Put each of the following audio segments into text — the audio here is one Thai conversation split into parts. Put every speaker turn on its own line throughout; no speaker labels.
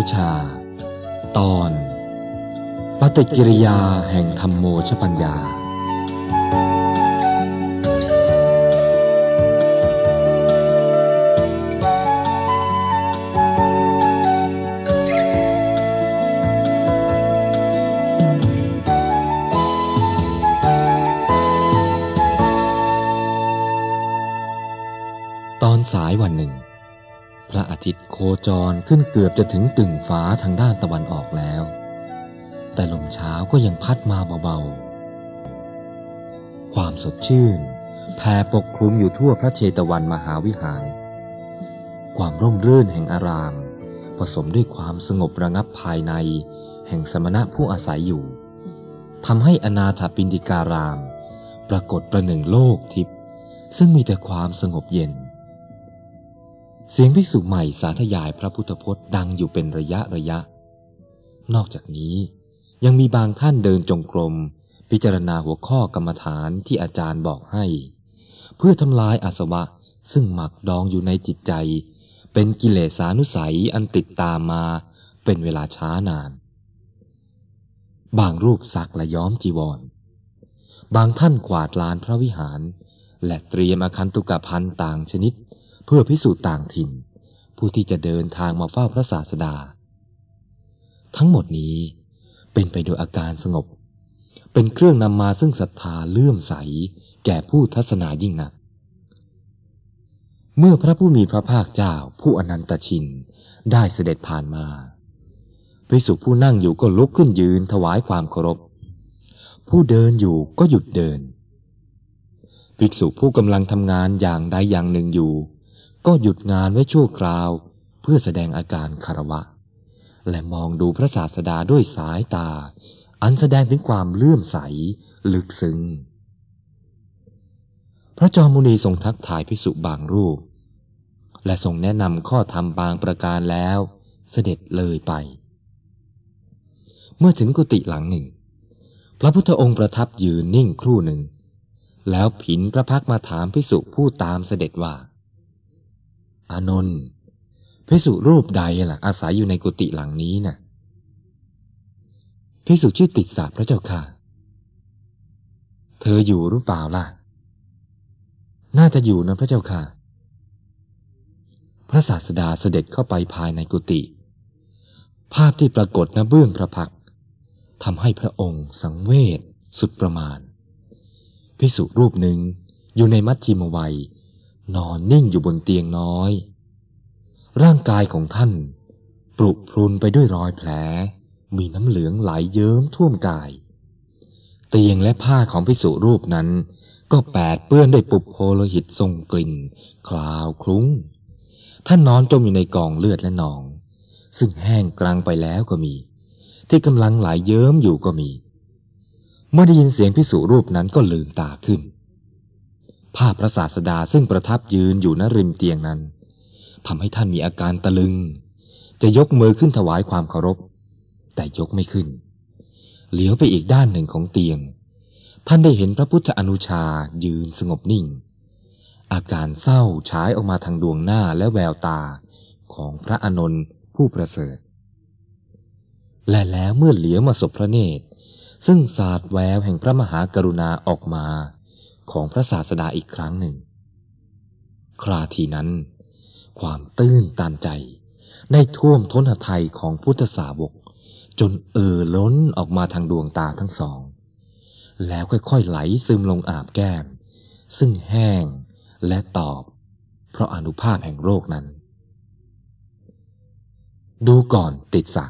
นุชา ตอน ปฏิกิริยาแห่งธรรมโมชปัญญา ขึ้นเกือบจะถึงกึ่งฟ้าทางด้านตะวันออกแล้ว แต่ลมเช้าก็ยังพัดมาเบาๆ ความสดชื่นแผ่ปกคลุมอยู่ทั่วพระเชตวันมหาวิหาร ความร่มรื่นแห่งอาราม ผสมด้วยความสงบระงับภายใน แห่งสมณะผู้อาศัยอยู่ทำให้อนาถปินดิการาม ปรากฏประหนึ่งโลกทิพย์ซึ่งมีแต่ความสงบเย็น เสียงภิกษุใหม่สาธยายพระพุทธพจน์ดังอยู่เป็นระยะระยะ นอกจากนี้ยังมีบางท่านเดินจงกรม พิจารณาหัวข้อกรรมฐานที่อาจารย์บอกให้ เพื่อทำลายอาสวะซึ่งหมักดองอยู่ในจิตใจ เป็นกิเลสานุสัยอันติดตามมาเป็นเวลาช้านาน บางรูปซักและย้อมจีวร บางท่านกวาดลานพระวิหาร และเตรียมอาคันตุกพันต่างชนิด พื่อพิสูจน์ต่างถิ่น ผู้ที่จะเดินทางมาเฝ้าพระศาสดา ทั้งหมดนี้เป็นไปโดยอาการสงบ เป็นเครื่องนำมาซึ่งศรัทธาเลื่อมใส แก่ผู้ทัศนายิ่งนัก เมื่อพระผู้มีพระภาคเจ้าผู้อนันตชินได้เสด็จผ่านมาภิกษุผู้นั่งอยู่ก็ลุกขึ้นยืนถวายความเคารพ ผู้เดินอยู่ก็หยุดเดิน ภิกษุผู้กำลังทำงานอย่างใดอย่างหนึ่งอยู่ ก็หยุดงานไว้ชั่วคราว เพื่อแสดงอาการคารวะ และมองดูพระศาสดาด้วยสายตา อันแสดงถึงความเลื่อมใส ลึกซึ้ง พระจอมมุนีทรงทักทายภิกษุบางรูป และทรงแนะนำข้อธรรมบางประการแล้ว เสด็จเลยไป เมื่อถึงกุฏิหลังหนึ่ง พระพุทธองค์ประทับยืนนิ่งครู่หนึ่ง แล้วผินพระพักมาถามภิกษุผู้ตามเสด็จว่า อานนท์ภิกษุรูปใดล่ะ อาศัยอยู่ในกุฏิหลังนี้น่ะภิกษุชื่อติดสาพระเจ้าค่ะ เธออยู่หรือเปล่าล่ะ น่าจะอยู่นะพระเจ้าค่ะ พระศาสดาเสด็จเข้าไปภายในกุฏิภาพที่ปรากฏณเบื้องพระพักทำให้พระองค์สังเวชสุดประมาณภิกษุรูปหนึ่งอยู่ในมัชชิมวัย นอนนิ่งอยู่บนเตียงน้อย ร่างกายของท่านปรุพรุนไปด้วยรอยแผล มีน้ำเหลืองไหลเยิ้มท่วมกาย เตียงและผ้าของภิกษุรูปนั้น ก็แปดเปื้อนด้วยปุบโพโลหิตทรงกลิ่น คลาวคลุ้ง ท่านนอนจมอยู่ในกองเลือดและหนอง ซึ่งแห้งกรังไปแล้วก็มี ที่กำลังไหลเยิ้มอยู่ก็มี เมื่อได้ยินเสียงพิสุรูปนั้นก็ลืมตาขึ้น ภาพพระศาสดาซึ่งประทับยืนอยู่ณริมเตียงนั้นทำให้ท่านมีอาการตะลึง จะยกมือขึ้นถวายความเคารพ แต่ยกไม่ขึ้น เหลียวไปอีกด้านหนึ่งของเตียง ท่านได้เห็นพระพุทธอนุชายืนสงบนิ่ง อาการเศร้าฉายออกมาทางดวงหน้าและแววตาของพระอนนท์ผู้ประเสริฐ และแล้วเมื่อเหลียวมาสบพระเนตร ซึ่งสาดแววแห่งพระมหากรุณาออกมา ของพระศาสดาอีกครั้งหนึ่ง คราทีนั้น ความตื้นตันใจ ได้ท่วมท้นหทัยของพุทธสาวก จนเอ่อล้นออกมาทางดวงตาทั้งสอง แล้วค่อยๆไหลซึมลงอาบแก้ม ซึ่งแห้งและตอบ เพราะอนุภาพแห่งโรคนั้น ดูก่อนติดสะ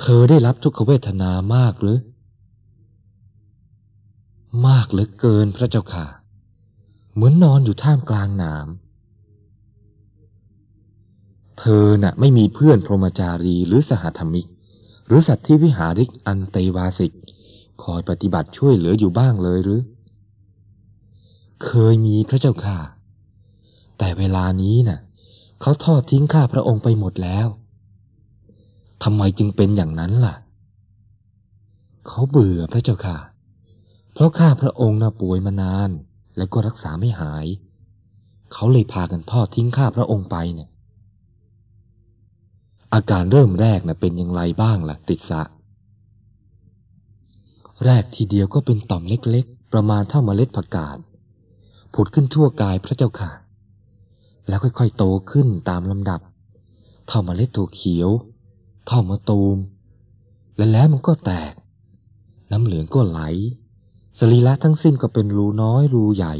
เธอได้รับทุกขเวทนามากหรือ มากเหลือเกินพระเจ้าค่ะ เหมือนนอนอยู่ท่ามกลางน้ำเธอน่ะไม่มีเพื่อนพรหมจารีหรือสหธรรมิก หรือสัตว์ที่วิหาริกอันเตวาสิก คอยปฏิบัติช่วยเหลืออยู่บ้างเลยหรือ เคยมีพระเจ้าค่ะ แต่เวลานี้น่ะ เขาทอดทิ้งข้าพระองค์ไปหมดแล้วทำไมจึงเป็นอย่างนั้นล่ะ เขาเบื่อพระเจ้าค่ะ เพราะข้าพระองค์น่ะป่วยมานาน แล้วก็รักษาไม่หาย เขาเลยพากันทอดทิ้งข้าพระองค์ไปเนี่ย อาการเริ่มแรกนะเป็นอย่างไรบ้างละ่ะ ติดสะ แรกทีเดียวก็เป็นต่อมเล็กๆ ประมาณเท่าเมล็ดผักกาดผุดขึ้นทั่วกายพระเจ้าค่ะ แล้วค่อยๆโตขึ้นตามลำดับ เท่าเมล็ดถั่วเขียว เท่ามะตูม และแล้วมันก็แตก น้ำเหลืองก็ไหล สรีระทั้งสิ้นก็เป็นรูน้อยรูใหญ่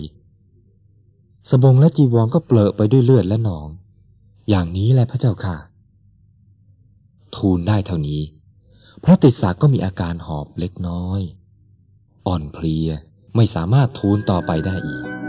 สบงและจีวรก็เปลอะไปด้วยเลือดและหนอง อย่างนี้แหละพระเจ้าค่ะ ทูลได้เท่านี้เพราะติดสาก็มีอาการหอบเล็กน้อย อ่อนเพลียไม่สามารถทูลต่อไปได้อีก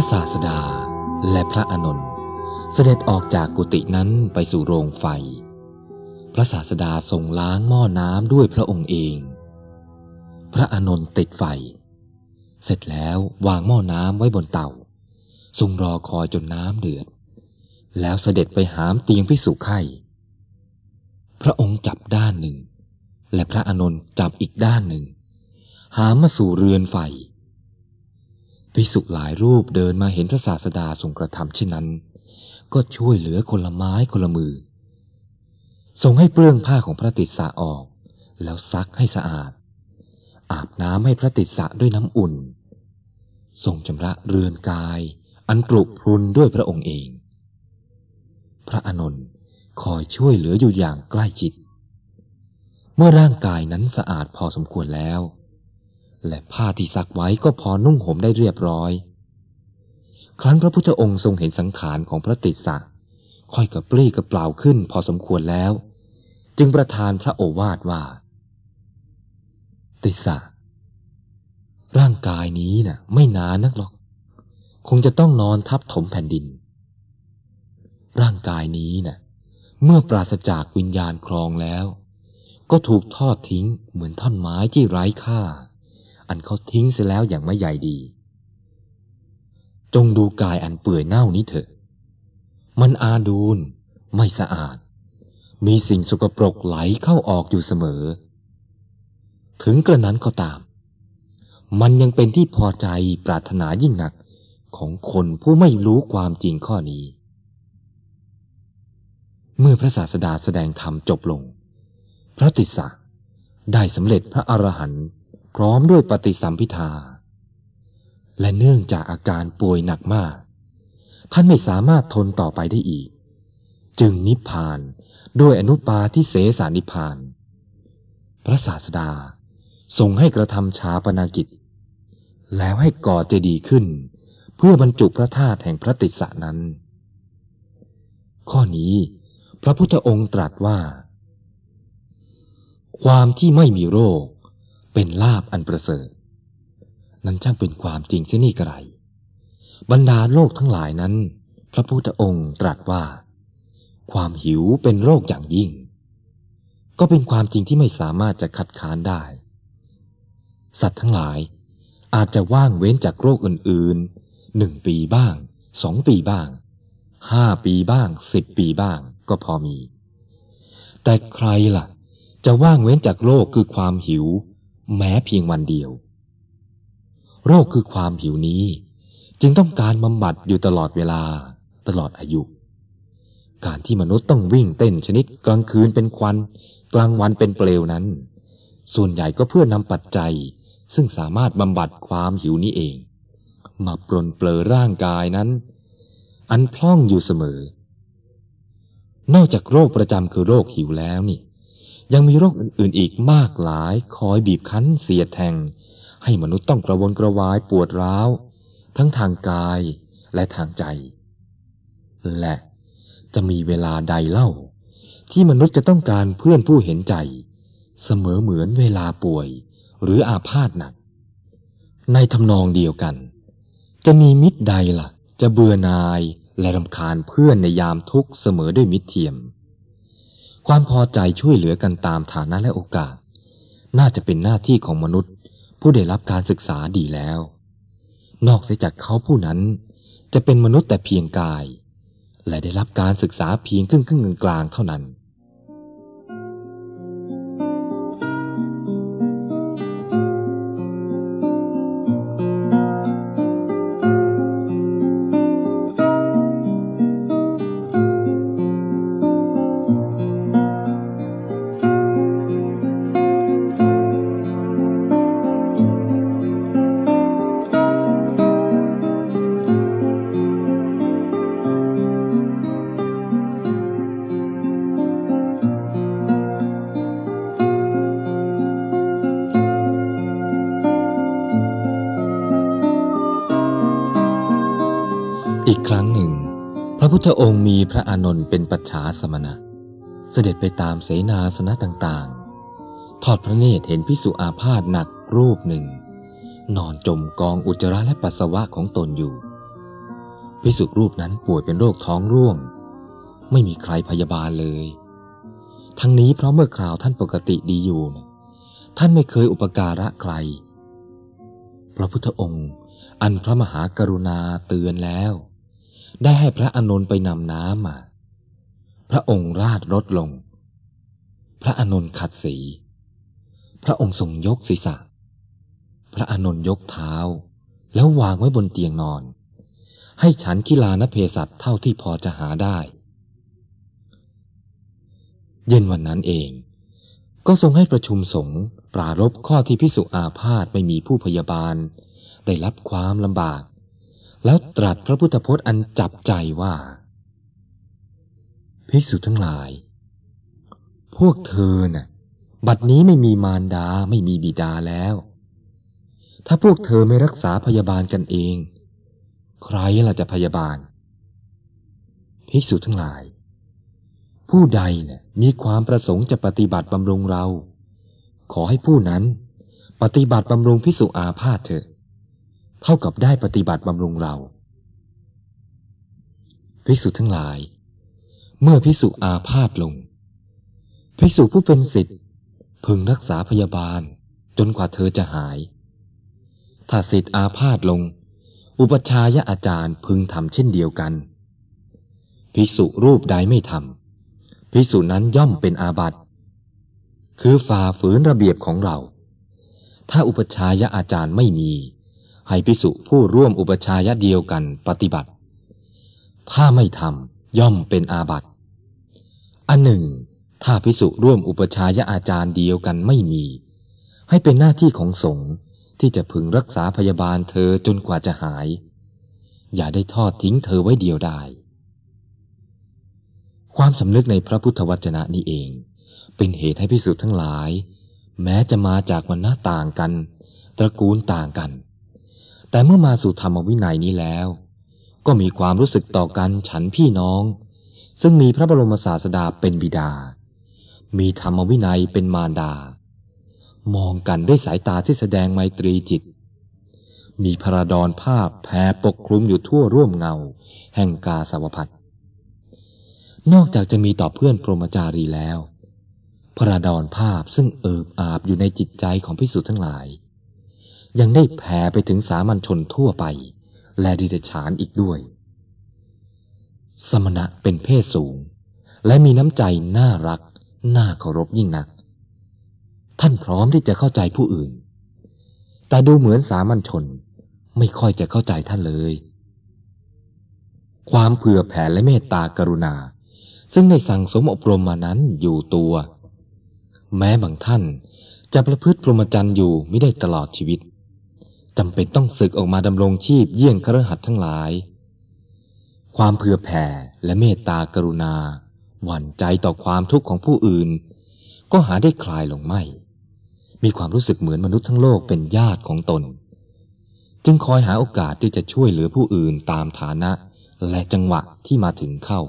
ระศาสดาและพระอานนท์เสด็จออกจากกุฏินั้นไปสู่โรงไฟ พระศาสดาทรงล้างหม้อน้ำด้วยพระองค์เอง พระอานนท์ติดไฟ เสร็จแล้ววางหม้อน้ำไว้บนเตาทรงรอคอยจนน้ำเดือด แล้วเสด็จไปหามเตียงพิสุไข่พระองค์จับด้านหนึ่ง และพระอานนท์จับอีกด้านหนึ่ง หามมาสู่เรือนไฟ ภิกษุหลายรูปเดินมาเห็นพระศาสดาทรงกระทำเช่นนั้น ก็ช่วยเหลือคนละไม้คนละมือทรงให้เปลื้องผ้าของพระติสสะออก แล้วซักให้สะอาด อาบน้ำให้พระติสสะด้วยน้ำอุ่น ทรงชำระเรือนกาย อันปลุกพรุนด้วยพระองค์เอง พระอานนท์คอยช่วยเหลืออยู่อย่างใกล้ชิดเมื่อร่างกายนั้นสะอาดพอสมควรแล้ว และผ้าที่ซักไว้ก็พอนุ่งห่มได้เรียบร้อย ครั้นพระพุทธองค์ทรงเห็นสังขารของพระติสสะค่อยกระปรี้กระเปล่าขึ้นพอสมควรแล้ว จึงประทานพระโอวาทว่า ติสสะร่างกายนี้นะ่ะ ไม่นานนักหรอก คงจะต้องนอนทับถมแผ่นดิน ร่างกายนี้นะ่ะ เมื่อปราศจากวิญญาณครองแล้ว ก็ถูกทอดทิ้งเหมือนท่อนไม้ที่ไร้ค่า อันเขาทิ้งเสียแล้วอย่างไม่ใหญ่ดี จงดูกายอันเปื่อยเน่านี้เถอะ มันอาดูนไม่สะอาด มีสิ่งสกปรกไหลเข้าออกอยู่เสมอ ถึงกระนั้นก็ตาม มันยังเป็นที่พอใจปรารถนายิ่งหนักของคนผู้ไม่รู้ความจริงข้อนี้ เมื่อพระศาสดาแสดงธรรมจบลง พระติสสะได้สำเร็จพระอรหันต์ พร้อมด้วยปฏิสัมพิทาและเนื่องจากอาการป่วยหนักมาก ท่านไม่สามารถทนต่อไปได้อีก จึงนิพพานด้วยอนุปาที่เสสานิพพาน พระศาสดาทรงให้กระทำชาปนากิจ แล้วให้ก่อเจดีย์ขึ้น เพื่อบรรจุพระธาตุแห่งพระติสสะนั้น ข้อนี้พระพุทธองค์ตรัสว่า ความที่ไม่มีโรค เป็นลาบอันประเสริฐ นั้นช่างเป็นความจริงเสียนี่กระไร บรรดาโลกทั้งหลายนั้น พระพุทธองค์ตรัสว่า ความหิวเป็นโรคอย่างยิ่ง ก็เป็นความจริงที่ไม่สามารถจะคัดค้านได้ สัตว์ทั้งหลายอาจจะว่างเว้นจากโรคอื่นๆหนึ่งปีบ้างสองปีบ้างห้าปีบ้างสิบปีบ้างก็พอมี แต่ใครล่ะ จะว่างเว้นจากโรคคือความหิว แม้เพียงวันเดียว โรคคือความหิวนี้ จึงต้องการบำบัดอยู่ตลอดเวลาตลอดอายุ การที่มนุษย์ต้องวิ่งเต้นชนิดกลางคืนเป็นควัน กลางวันเป็นเปลวนั้น ส่วนใหญ่ก็เพื่อนำปัจจัย ซึ่งสามารถบำบัดความหิวนี้เอง มาปรนเปลือร่างกายนั้น อันพล่องอยู่เสมอ นอกจากโรคประจำคือโรคหิวแล้วนี่ ยังมีโรคอื่นๆอีกมากหลายคอยบีบคั้นเสียดแทง ให้มนุษย์ต้องกระวนกระวายปวดร้าว ทั้งทางกายและทางใจ และจะมีเวลาใดเล่า ที่มนุษย์จะต้องการเพื่อนผู้เห็นใจ เสมอเหมือนเวลาป่วย หรืออาพาธหนัก ในทำนองเดียวกัน จะมีมิตรใดละ่ะ จะเบื่อนายและรำคาญเพื่อนในยามทุกข์เสมอด้วยมิตรเทียม ความพอใจช่วยเหลือกันตามฐานะและโอกาส น่าจะเป็นหน้าที่ของมนุษย์ ผู้ได้รับการศึกษาดีแล้ว นอกเสียจากเขาผู้นั้น จะเป็นมนุษย์แต่เพียงกาย และได้รับการศึกษาเพียงครึ่งครึ่งกลางๆเท่านั้น ทธองค์มีพระอานนท์เป็นปัจฉาสมณะ เสด็จไปตามเสนาสนะต่างๆ ทอดพระเนตรเห็นพิสุอาพาธหนักรูปหนึ่ง นอนจมกองอุจจาระและปัสสาวะของตนอยู่ พิสุรูปนั้นป่วยเป็นโรคท้องร่วง ไม่มีใครพยาบาลเลย ทั้งนี้เพราะเมื่อคราวท่านปกติดีอยู่นะท่านไม่เคยอุปการะใคร พระพุทธองค์ อันพระมหากรุณาเตือนแล้ว ได้ให้พระอานนท์ไปนำน้ำมา พระองค์ราดรถลง พระอานนท์ขัดสี พระองค์ทรงยกศีรษะ พระอานนท์ยกเท้า แล้ววางไว้บนเตียงนอน ให้ฉันกีฬานเพสัตเท่าที่พอจะหาได้ เย็นวันนั้นเอง ก็ทรงให้ประชุมสงฆ์ปรารบข้อที่พิสุอาพาธไม่มีผู้พยาบาล ได้รับความลำบาก แล้วตรัสพระพุทธพจน์อันจับใจว่า ภิกษุทั้งหลาย พวกเธอน่ะ บัดนี้ไม่มีมารดาไม่มีบิดาแล้ว ถ้าพวกเธอไม่รักษาพยาบาลกันเอง ใครล่ะจะพยาบาล ภิกษุทั้งหลาย ผู้ใดเนี่ยมีความประสงค์จะปฏิบัติบำรุงเรา ขอให้ผู้นั้น ปฏิบัติบำรุงพิสุอาพาธเถอะ เท่ากับได้ปฏิบัติบำรุงเราภิกษุทั้งหลาย เมื่อภิกษุอาพาธลงภิกษุผู้เป็นสิทธิ์พึงรักษาพยาบาลจนกว่าเธอจะหาย ถ้าสิทธิ์อาพาธลง อุปชายะอาจารย์พึงทำเช่นเดียวกัน ภิกษุรูปใดไม่ทำภิกษุนั้นย่อมเป็นอาบัติ คือฝ่าฝืนระเบียบของเรา ถ้าอุปชายะอาจารย์ไม่มี ให้ภิกษุผู้ร่วมอุปชายะเดียวกันปฏิบัติ ถ้าไม่ทำย่อมเป็นอาบัติ อันหนึ่ง ถ้าภิกษุร่วมอุปชายะอาจารย์เดียวกันไม่มี ให้เป็นหน้าที่ของสงฆ์ที่จะพึงรักษาพยาบาลเธอจนกว่าจะหาย อย่าได้ทอดทิ้งเธอไว้เดียวไดายความสำนึกในพระพุทธวจนะนี้เอง เป็นเหตุให้พิสุทั้งหลาย แม้จะมาจากวรรณะต่างกัน ตระกูลต่างกัน แต่เมื่อมาสู่ธรรมวินัยนี้แล้ว ก็มีความรู้สึกต่อกันฉันพี่น้อง ซึ่งมีพระบรมศาสดาเป็นบิดา มีธรรมวินัยเป็นมารดา มองกันด้วยสายตาที่แสดงไมตรีจิต มีพระดอนภาพแผ่ปกคลุมอยู่ทั่วร่วมเงา แห่งกาสาวพัดนอกจากจะมีต่อเพื่อนพรหมจารีแล้วพระดอนภาพซึ่งเอิบอาบอยู่ในจิตใจของพิสุทั้งหลาย ยังได้แผ่ไปถึงสามัญชนทั่วไป และดิเดชานอีกด้วย สมณะเป็นเพศสูง และมีน้ำใจน่ารัก น่าเคารพยิ่งนัก ท่านพร้อมที่จะเข้าใจผู้อื่น แต่ดูเหมือนสามัญชนไม่ค่อยจะเข้าใจท่านเลย ความเผื่อแผ่และเมตตากรุณา ซึ่งได้สั่งสมอบรมมานั้นอยู่ตัว แม้บางท่านจะประพฤติพรหมจรรย์อยู่ไม่ได้ตลอดชีวิต จำเป็นต้องศึกออกมาดำรงชีพเยี่ยงครหัสทั้งหลาย ความเผื่อแผ่และเมตตากรุณา หวั่นใจต่อความทุกข์ของผู้อื่น ก็หาได้คลายลงไม่ มีความรู้สึกเหมือนมนุษย์ทั้งโลกเป็นญาติของตน จึงคอยหาโอกาสที่จะช่วยเหลือผู้อื่นตามฐานะและจังหวะที่มาถึงเข้า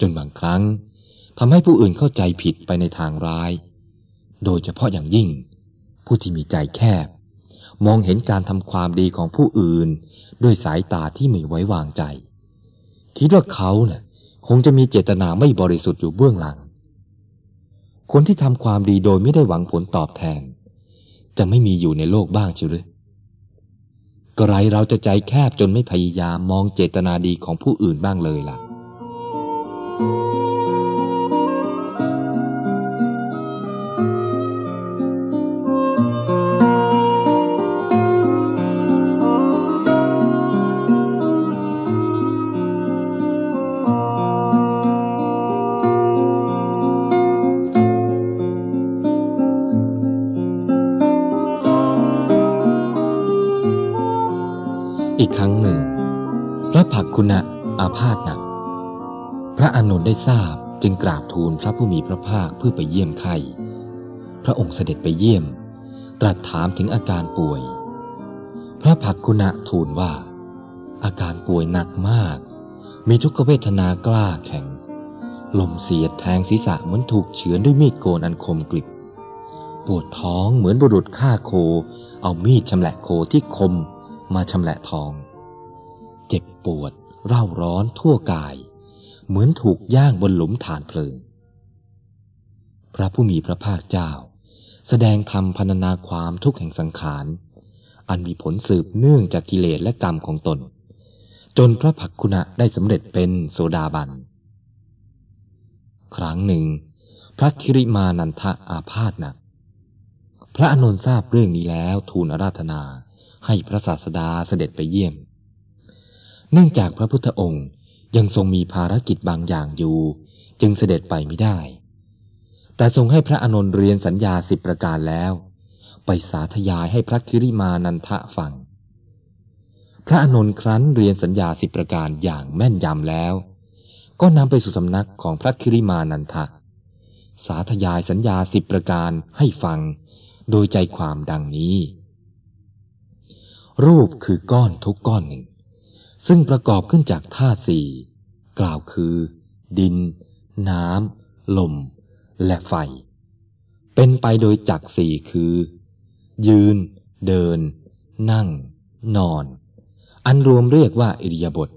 จนบางครั้งทำให้ผู้อื่นเข้าใจผิดไปในทางร้าย โดยเฉพาะอย่างยิ่ง ผู้ที่มีใจแคบ มองเห็นการทำความดีของผู้อื่น ด้วยสายตาที่ไม่ไว้วางใจ คิดว่าเขาเนะ่ะคงจะมีเจตนาไม่บริสุทธิ์อยู่เบื้องหลัง คนที่ทำความดีโดยไม่ได้หวังผลตอบแทน จะไม่มีอยู่ในโลกบ้างเชียวหรือก็ไรเราจะใจแคบจนไม่พยายามมองเจตนาดีของผู้อื่นบ้างเลยล่ะ ครั้งหนึ่ง พระผักคุณะอาพาธหนัก พระอานนท์ได้ทราบจึงกราบทูลพระผู้มีพระภาคเพื่อไปเยี่ยมไข้ พระองค์เสด็จไปเยี่ยม ตรัสถามถึงอาการป่วย พระผักคุณะทูลว่า อาการป่วยหนักมาก มีทุกขเวทนากล้าแข็ง ลมเสียดแทงศีรษะเหมือนถูกเฉือนด้วยมีดโกนอันคมกริบปวดท้องเหมือนบุรุษฆ่าโค เอามีดชำแหละโคที่คม มาชำแหละทอง เจ็บปวด เร่าร้อนทั่วกาย เหมือนถูกย่างบนหลุมฐานเพลิง พระผู้มีพระภาคเจ้า แสดงธรรมพรรณนาความทุกข์แห่งสังขาร อันมีผลสืบเนื่องจากกิเลสและกรรมของตน จนพระผักคุณะได้สำเร็จเป็นโสดาบัน ครั้งหนึ่ง พระคิริมานันทะอาพาธหนักพระอนนท์ทราบเรื่องนี้แล้วทูลอาราธนา ให้พระศาสดาเสด็จไปเยี่ยม เนื่องจากพระพุทธองค์ยังทรงมีภารกิจบางอย่างอยู่ จึงเสด็จไปไม่ได้ แต่ทรงให้พระอนนท์เรียนสัญญาสิบประการแล้ว ไปสาธยายให้พระคิริมานันทะฟัง พระอนนท์ครั้นเรียนสัญญาสิบประการอย่างแม่นยำแล้ว ก็นำไปสู่สำนักของพระคิริมานันทะ สาธยายสัญญาสิบประการให้ฟัง โดยใจความดังนี้ รูปคือก้อนทุกก้อนหนึ่ง ซึ่งประกอบขึ้นจากธาตุสี่กล่าวคือ ดิน น้ำลม และไฟ เป็นไปโดยจักสี่คือ ยืน เดิน นั่ง นอน อันรวมเรียกว่าอิริยาบถ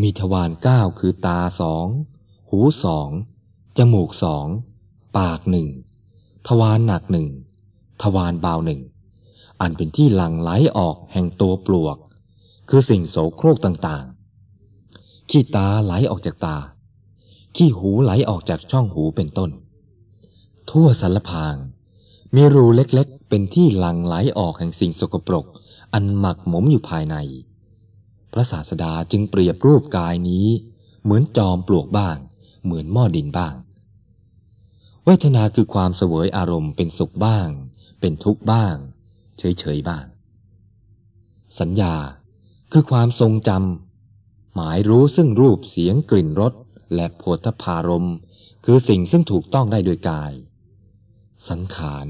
มีทวารเก้าคือตาสอง หูสอง จมูกสอง ปากหนึ่ง ทวารหนักหนึ่ง ทวารเบาหนึ่ง อันเป็นที่หลั่งไหลออกแห่งตัวปลวก คือสิ่งโสโครกต่างๆ ขี้ตาไหลออกจากตา ขี้หูไหลออกจากช่องหูเป็นต้น ทั่วสารพาง มีรูเล็กๆ เป็นที่หลั่งไหลออกแห่งสิ่งสกปรก อันหมักหมมอยู่ภายใน พระศาสดาจึงเปรียบรูปกายนี้ เหมือนจอมปลวกบ้าง เหมือนหม้อดินบ้างเวทนาคือความเสวยอารมณ์เป็นสุขบ้าง เป็นทุกข์บ้าง เฉยๆบ้าง สัญญาคือความทรงจำหมายรู้ซึ่งรูปเสียงกลิ่นรสและโผฏฐารมคือสิ่งซึ่งถูกต้องได้โดยกาย สังขาร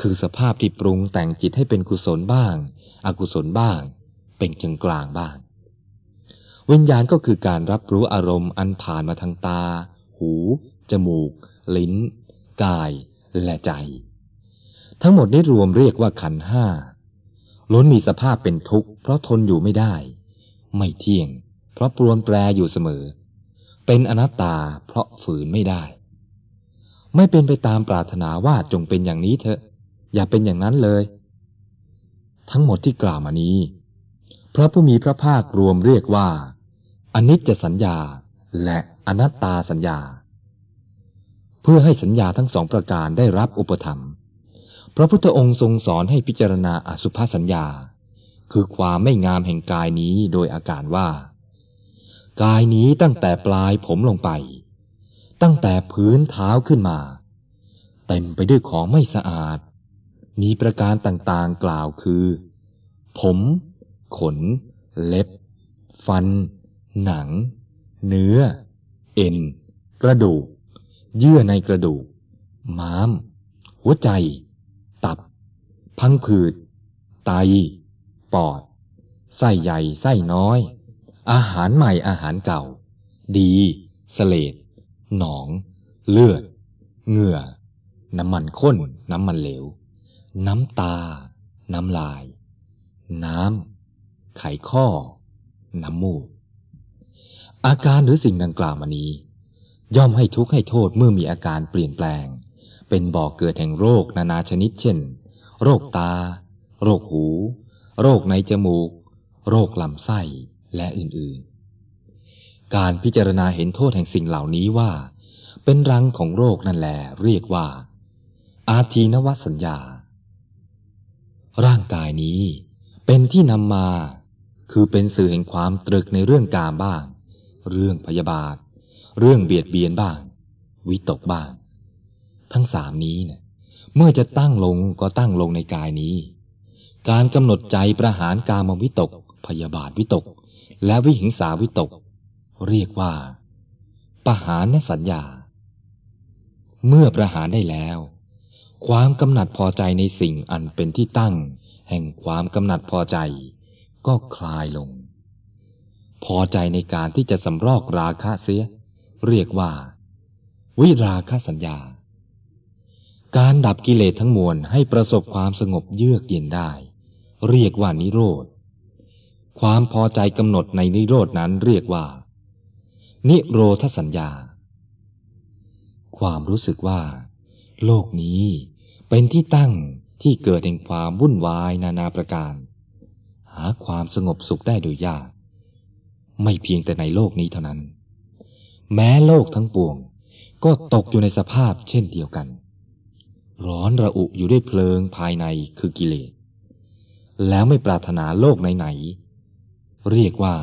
คือสภาพที่ปรุงแต่งจิตให้เป็นกุศลบ้าง อกุศลบ้าง เป็นกลางกลางบ้าง วิญญาณก็คือการรับรู้อารมณ์อันผ่านมาทางตา หู จมูก ลิ้น กาย และใจ ทั้งหมดนี้รวมเรียกว่าขันห้าล้นมีสภาพเป็นทุกข์เพราะทนอยู่ไม่ได้ ไม่เที่ยง เพราะปรวนแปรอยู่เสมอ เป็นอนัตตาเพราะฝืนไม่ได้ ไม่เป็นไปตามปรารถนาว่าจงเป็นอย่างนี้เถอะ อย่าเป็นอย่างนั้นเลย ทั้งหมดที่กล่าวมานี้ พระผู้มีพระภาครวมเรียกว่าอนิจจสัญญาและอนัตตาสัญญา เพื่อให้สัญญาทั้งสองประการได้รับอุปธรรม พระพุทธองค์ทรงสอนให้พิจารณาอสุภสัญญา คือความไม่งามแห่งกายนี้โดยอาการว่า กายนี้ตั้งแต่ปลายผมลงไป ตั้งแต่พื้นเท้าขึ้นมา เต็มไปด้วยของไม่สะอาด มีประการต่างๆกล่าวคือ ผม ขน เล็บ ฟัน หนัง เนื้อ เอ็น กระดูก เยื่อในกระดูก ม้าม หัวใจ พังผืด ไต ปอด ไส้ใหญ่ ไส้น้อย อาหารใหม่อาหารเก่า ดีสเลดหนอง เลือด เหงื่อ น้ำมันข้น น้ำมันเหลว น้ำตา น้ำลาย น้ำ ไขข้อ น้ำมูก อาการหรือสิ่งดังกล่าวมานี้ ย่อมให้ทุกข์ให้โทษเมื่อมีอาการเปลี่ยนแปลง เป็นบ่อกเกิดแห่งโรคนานาชนิดเช่น โรคตา โรคหู โรคในจมูก โรคลำไส้และอื่นๆ การพิจารณาเห็นโทษแห่งสิ่งเหล่านี้ว่า เป็นรังของโรคนั่นแหละเรียกว่า อาทีนวสัญญา ร่างกายนี้เป็นที่นำมา คือเป็นสื่อแห่งความตรึกในเรื่องกามบ้าง เรื่องพยาบาท เรื่องเบียดเบียนบ้าง วิตกบ้าง ทั้งสามนี้เนี่ย เมื่อจะตั้งลงก็ตั้งลงในกายนี้ การกำหนดใจประหารกามวิตก พยาบาทวิตก และวิหิงสาวิตก เรียกว่า ประหารนสัญญา เมื่อประหารได้แล้ว ความกำหนัดพอใจในสิ่งอันเป็นที่ตั้ง แห่งความกำหนัดพอใจ ก็คลายลง พอใจในการที่จะสำรอกราคะเสีย เรียกว่า วิราคะสัญญา การดับกิเลสทั้งมวลให้ประสบความสงบเยือกเย็นได้ เรียกว่านิโรธ ความพอใจกำหนดในนิโรดนั้นเรียกว่า นิโรธสัญญา ความรู้สึกว่า โลกนี้เป็นที่ตั้งที่เกิดแห่งความวุ่นวายนานาประการ หาความสงบสุขได้โดยยาก ไม่เพียงแต่ในโลกนี้เท่านั้น แม้โลกทั้งปวงก็ตกอยู่ในสภาพเช่นเดียวกัน ร้อนระอุอยู่ด้วยเพลิงภายในคือกิเลส แล้วไม่ปรารถนาโลกไหนๆ เรียกว่า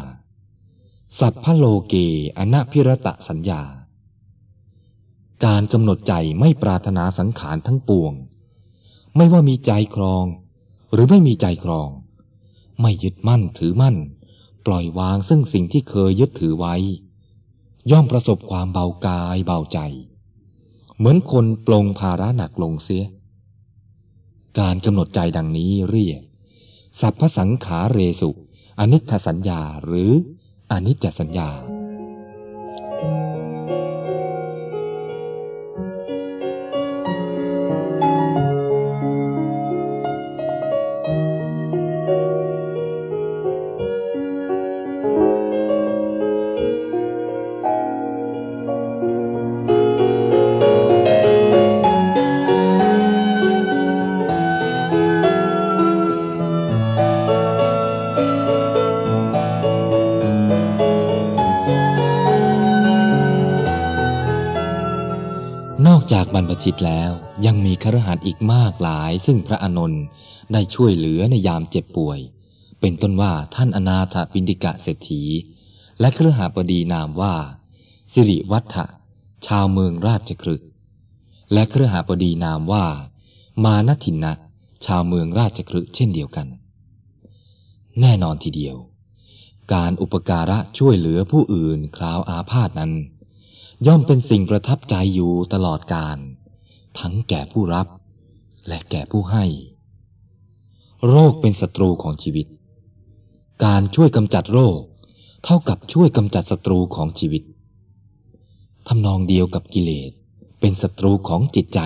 สัพพโลเกอนัพิรตะสัญญา การกำหนดใจไม่ปรารถนาสังขารทั้งปวง ไม่ว่ามีใจครอง หรือไม่มีใจครอง ไม่ยึดมั่นถือมั่น ปล่อยวางซึ่งสิ่งที่เคยยึดถือไว้ ย่อมประสบความเบากายเบาใจ เหมือนคนปลงภาระหนักลงเสีย การกำหนดใจดังนี้เรียก สัพพสังขาเรสุอนิจจสัญญาหรืออนิจจสัญญา นอกจากบรรพชิตแล้วยังมีครหัสอีกมากหลาย ซึ่งพระอนนท์ได้ช่วยเหลือในยามเจ็บป่วย เป็นต้นว่าท่านอนาถปินดิกะเศรษฐี และเครือหาบดีนามว่า สิริวัฒะชาวเมืองราชครึก และเครือหาบดีนามว่า มานทินนะชาวเมืองราชครึกเช่นเดียวกัน แน่นอนทีเดียว การอุปการะช่วยเหลือผู้อื่นคราวอาพาธนั้น ย่อมเป็นสิ่งประทับใจอยู่ตลอดการ ทั้งแก่ผู้รับ และแก่ผู้ให้ โรคเป็นศัตรูของชีวิต การช่วยกำจัดโรค เท่ากับช่วยกำจัดศัตรูของชีวิตทำนองเดียวกับกิเลสเป็นศัตรูของจิตใจ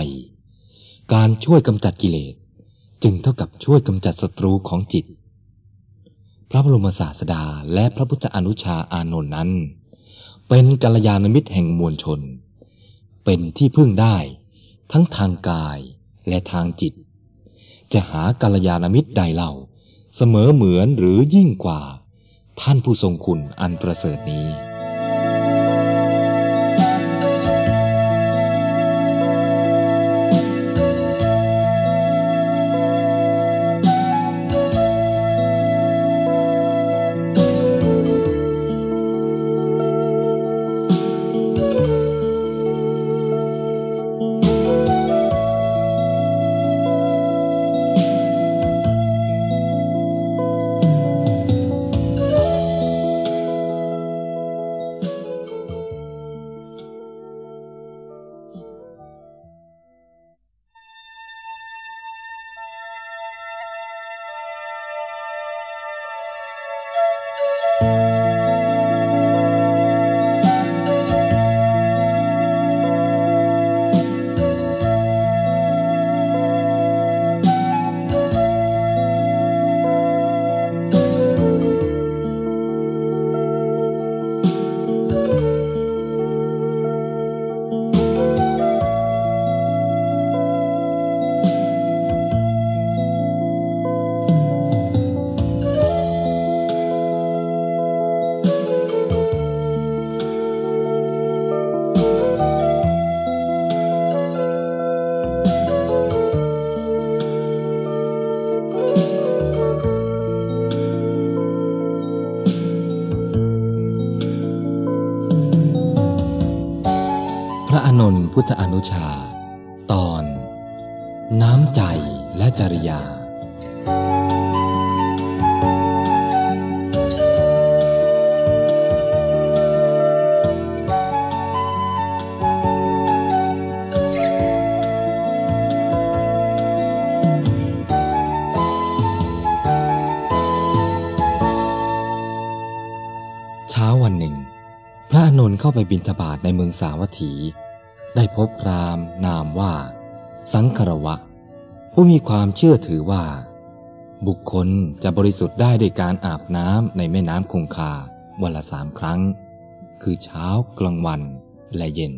การช่วยกำจัดกิเลสจึงเท่ากับช่วยกำจัดศัตรูของจิต พระบรมศาสดาและพระพุทธอนุชาอานนท์นั้น เป็นกัลยาณมิตรแห่งมวลชน เป็นที่พึ่งได้ทั้งทางกายและทางจิต จะหากัลยาณมิตรใดเล่า เสมอเหมือนหรือยิ่งกว่า ท่านผู้ทรงคุณอันประเสริฐนี้ นุชา ตอน น้ำใจและจริยา เช้าวันหนึ่ง พระอานนเข้าไปบิณฑบาตในเมืองสาวัตถี ได้พบพราหมณ์นามว่า สังครวะ ผู้มีความเชื่อถือว่า บุคคลจะบริสุทธิ์ได้ด้วยการอาบน้ำในแม่น้ำคงคาวันละสามครั้ง คือเช้ากลางวันและเย็น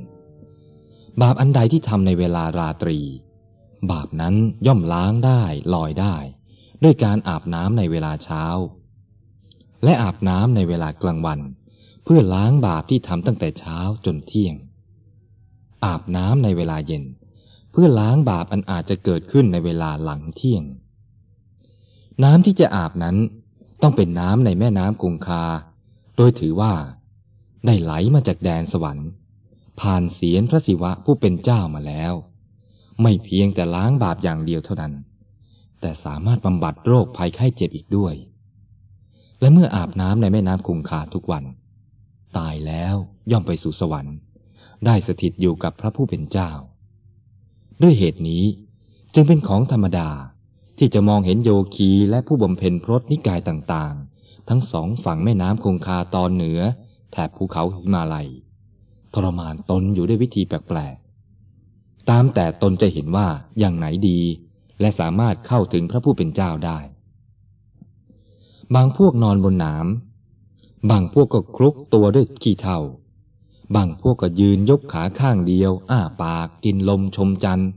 บาปอันใดที่ทำในเวลาราตรี บาปนั้นย่อมล้างได้ลอยได้ ด้วยการอาบน้ำในเวลาเช้า และอาบน้ำในเวลากลางวัน เพื่อล้างบาปที่ทำตั้งแต่เช้าจนเที่ยง อาบน้ำในเวลาเย็น เพื่อล้างบาปอันอาจจะเกิดขึ้นในเวลาหลังเที่ยง น้ำที่จะอาบนั้นต้องเป็นน้ำในแม่น้ำคงคา โดยถือว่า ได้ไหลมาจากแดนสวรรค์ ผ่านเสียนพระศิวะผู้เป็นเจ้ามาแล้ว ไม่เพียงแต่ล้างบาปอย่างเดียวเท่านั้น แต่สามารถบำบัดโรคภัยไข้เจ็บอีกด้วย และเมื่ออาบน้ำในแม่น้ำคงคาทุกวัน ตายแล้วย่อมไปสู่สวรรค์ ได้สถิตอยู่กับพระผู้เป็นเจ้า ด้วยเหตุนี้จึงเป็นของธรรมดาที่จะมองเห็นโยคีและผู้บำเพ็ญพรตนิกายต่างๆ ทั้งสองฝั่งแม่น้ำคงคาตอนเหนือ แถบภูเขาหิมาลัย ทรมานตนอยู่ด้วยวิธีแปลกๆ ตามแต่ตนจะเห็นว่าอย่างไหนดี และสามารถเข้าถึงพระผู้เป็นเจ้าได้ บางพวกนอนบนหนามบางพวกก็คลุกตัวด้วยขี้เถ้า บางพวกก็ยืนยกขาข้างเดียว อ้าปากกินลมชมจันทร์